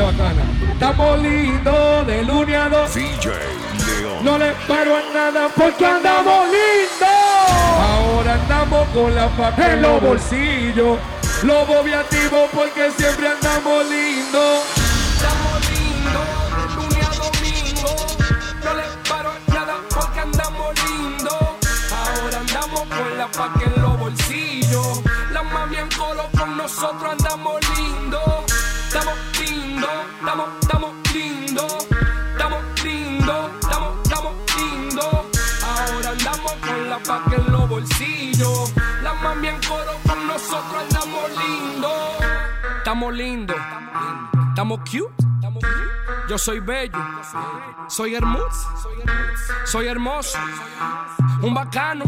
Bacana. Estamos lindos de lunes a dos. DJ León. No le paro a nada porque andamos lindos. Ahora andamos con la faca en los bolsillos. Lobo viativo porque siempre andamos lindos. Estamos lindos de lunes a domingo. No le paro a nada porque andamos lindos. Ahora andamos con la faca en los bolsillos. La mami en coro con nosotros andamos lindos. Estamos lindos, estamos cute. Yo soy bello, soy hermoso, soy hermoso, un bacano.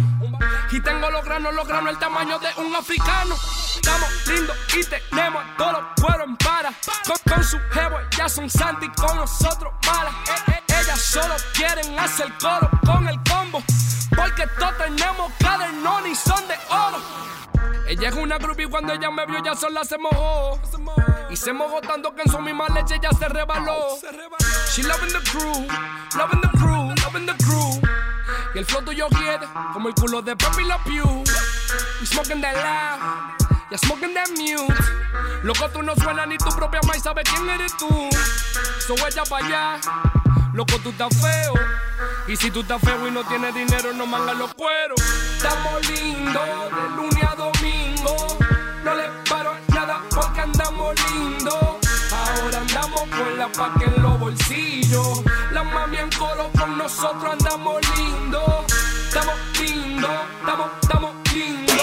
Y tengo los granos, los granos el tamaño de un africano. Estamos lindos y tenemos todos los cueros en para. Con, con su jevo, ya son santi, con nosotros malas. Eh, eh, ellas solo quieren hacer coro con el combo. Porque todos tenemos cadernón y son de oro. Ella es una groupie cuando ella me vio ya sola se mojó. Y se mojó tanto que en su misma leche ya se rebaló. She loving the crew, loving the crew, loving the crew. Y el flow tuyo quiere como el culo de Papi La Pew. We smoking that loud, ya smoking that mute. Loco, tú no suenas ni tu propia mai sabe quién eres tú. So ella pa' allá, loco, tú estás feo. Y si tú estás feo y no tienes dinero, no mangas los cueros. Estamos lindos de lunes la paca en los bolsillos. La mami en coro con nosotros andamos lindos. Estamos lindos, estamos, estamos lindos.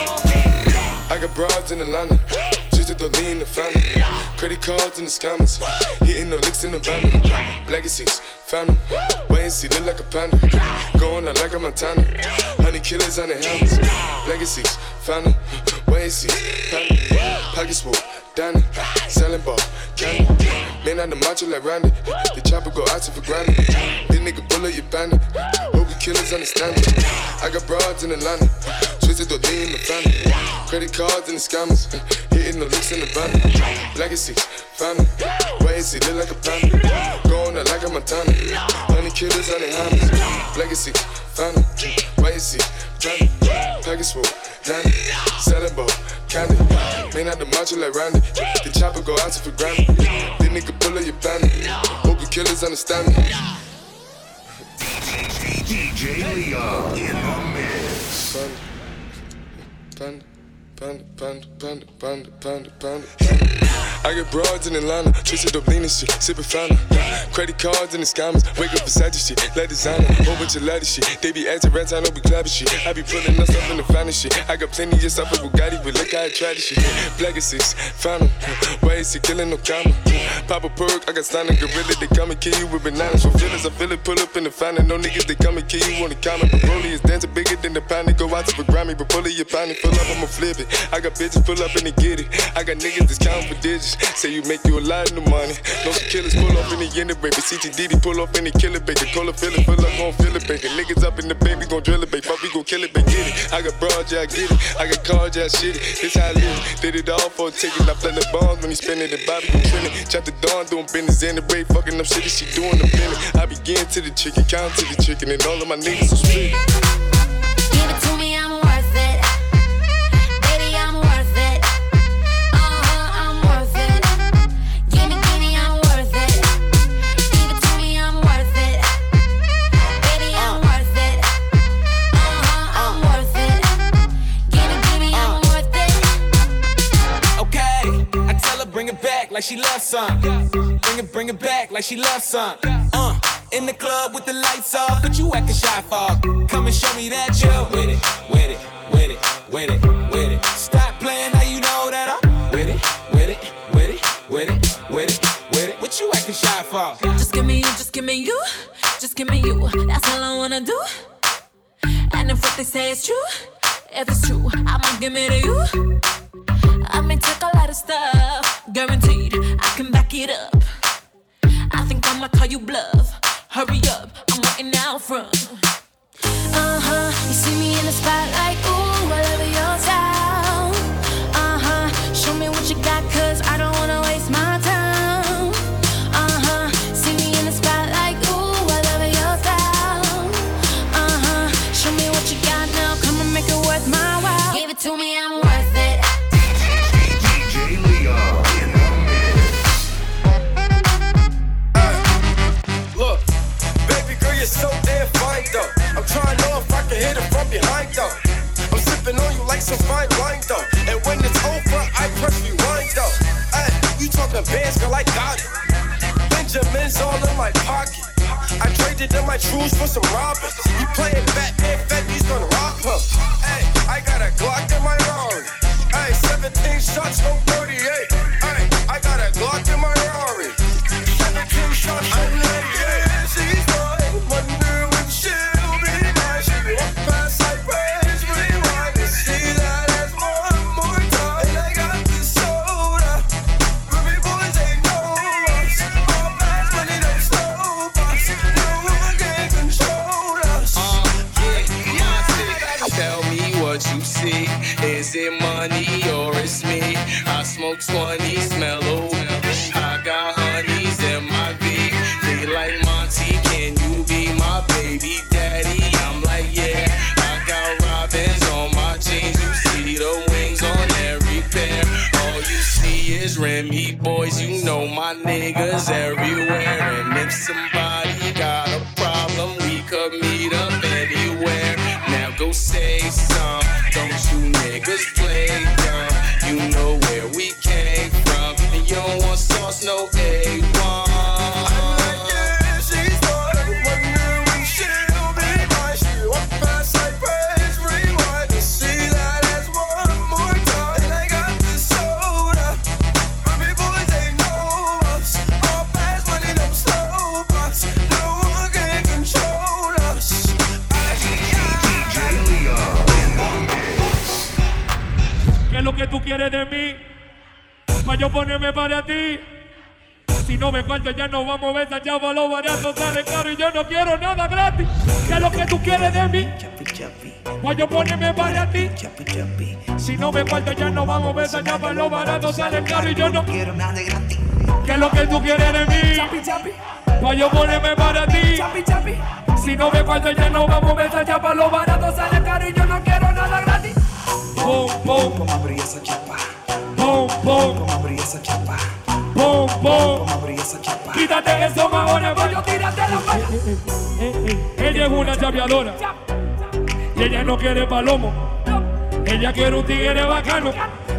I got broads in Atlanta, just to lean the family. Credit cards in the scammers, hitting the licks in the van. Legacies, family, wait and see, look like a panda. Going out like a Montana, honey killers on the helmets. Legacies, family, wait and see, family. Pockets full, Danny, selling ball, candy. Man on the macho like Randy, the chopper go out to for granted. This nigga bullet, you bandit. Hope you killers understand it. I got broads in Atlanta, twisted to lean in the family. Credit cards and the scammers, hitting the licks in the van. Legacy, family, and see, look like a panda. Going out like a Montana, honey killers on the hammers. Legacy, family, wait and see, family. Package full, Danny, selling ball, candy. Man out the macho like Randy, the chopper go out to for granted. This nigga pull up your bandit. Hope you killers understand me. DJ Leon in the mix. Panda, panda, panda, panda, panda, panda, panda, panda. I get broads in Atlanta, twisted up lean and shit, sippin' fountain. Credit cards and the scammers, wake up beside your shit, let designer, whole bunch of ladder shit. They be acting rats, I know we clapping shit. I be pulling us up in the finest shit. I got plenty of stuff with Bugatti, but look how I try this shit. Black is six. Why is he killing no comma? Pop a perk, I got a gorilla, they come and kill you with bananas. For feelings, I feel it, pull up in the fountain. No niggas, they come and kill you on the counter. Broly is dancing bigger than the pound. They go out to the Grammy, but pull it, your pound, pull up, I'ma flip it. I got bitches pull up and they get it. I got niggas that's counting for digits. Say you make you a lot of money. No killers pull up in the end baby. CTDD pull up in the killer baby. Cola fill it, fill up, gon' fill it, baby. Niggas up in the baby, gon' drill it, baby. Fuck, we gon' kill it, baby. Get it. I got broad, yeah, I get it. I got cards, yeah, shit it. This how I live. Did it all for a ticket. I play the bombs when he spinning the Bobby gon' trend it. Chop the dawn, doing business in the break. Fucking up shit, she doing the minute. I begin to the chicken, count to the chicken, and all of my niggas are split. She loves some. Bring it, bring it back like she loves some. Uh, in the club with the lights off, but you acting shy for. Come and show me that you're with it, with it, you bluff. Hurry up, I'm waiting out front. Uh huh, you see me in the spotlight, like Gotti. Benjamin's all in my pocket. I traded in my trues for some robbers. You playing Batman, Fetty's gonna rob her. Hey, I got a Glock in my Rari. Hey, 17 shots, no 38. Hey, I got a Glock in my Rari. 17 shots, no 20, smell old. I got honeys in my V. They like Monty, can you be my baby daddy? I'm like, yeah. I got robins on my jeans. You see the wings on every pair. All you see is Remy boys. You know my niggas everywhere. And if somebody got a problem, we could meet up anywhere. Now go say quieres de mí? Para yo ponerme para ti. Si no me falta ya no vamos a ver esa chava, lo barato sale caro y yo no quiero nada gratis. ¿Qué es lo que tú quieres de mí? Para yo ponerme para ti. Si no me falta ya no vamos a ver esa chava, lo barato sale caro y yo no quiero nada de gratis. ¿Qué es lo que tú quieres de mí? Para yo ponerme para ti. Si no me falta ya no vamos a ver esa chapa, lo barato sale caro y yo no quiero nada gratis. Pum, pum, ¿Cómo abrir esa chapa? Esa chapa? pum, pum. ¿Cómo abrir esa chapa? Quítate magones, voy yo tírate la mano. Ella es una chapeadora. Y ella no quiere palomo. Ella quiere un tigre bacano.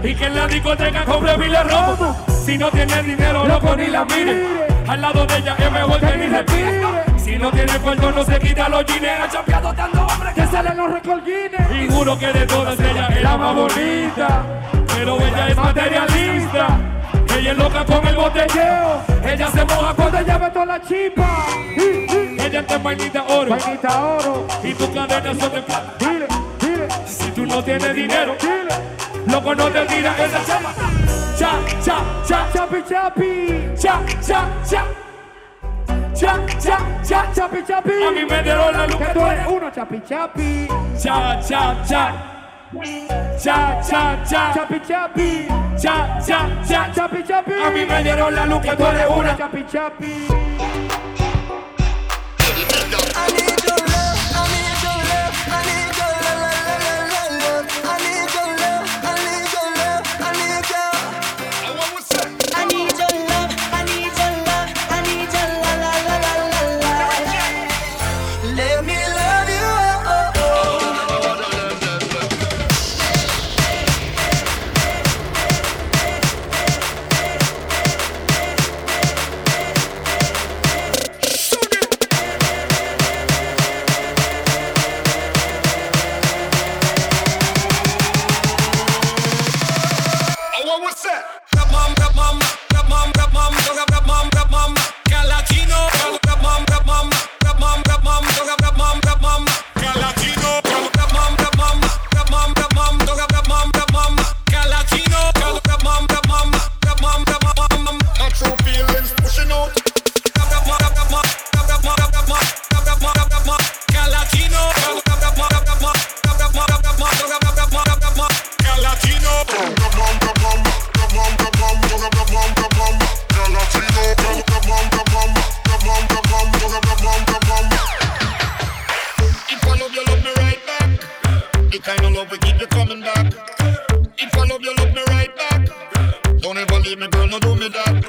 Y que en la discoteca compre miles romo. Si no tiene dinero, loco, ni la mire. Al lado de ella es mejor que ni respire. Si no tiene cuarto, no se quita los jeans. Ha chapeado tanto hombre que salen los recolguines. Y juro que de todas ella es la más bonita. Pero ella es materialista. Ella es loca con el botelleo. Ella se moja cuando ella ve toda la chipa. Ella te vainita oro. Vainita oro. Y tus cadenas son de plata. Dile, dile. Si tú no tienes dinero, dile. Loco no te tiras esa chapa. Cha, cha, cha, chapi, chapi. Cha, cha, cha. Cha, cha, cha, chapi, chapi. A mí me dieron la luz que tú eres uno, chapi, chapi. Cha, cha, cha. Cha, cha, cha, chapi, chapi. Cha, cha, cha, chapi, chapi. A mí me dieron la luz que tú eres una, chapi, chapi.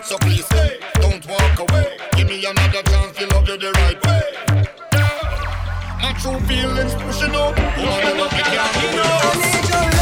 So please, hey, don't walk away. Give me another chance to love you the right way. My true feelings pushing up. I never you.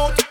out.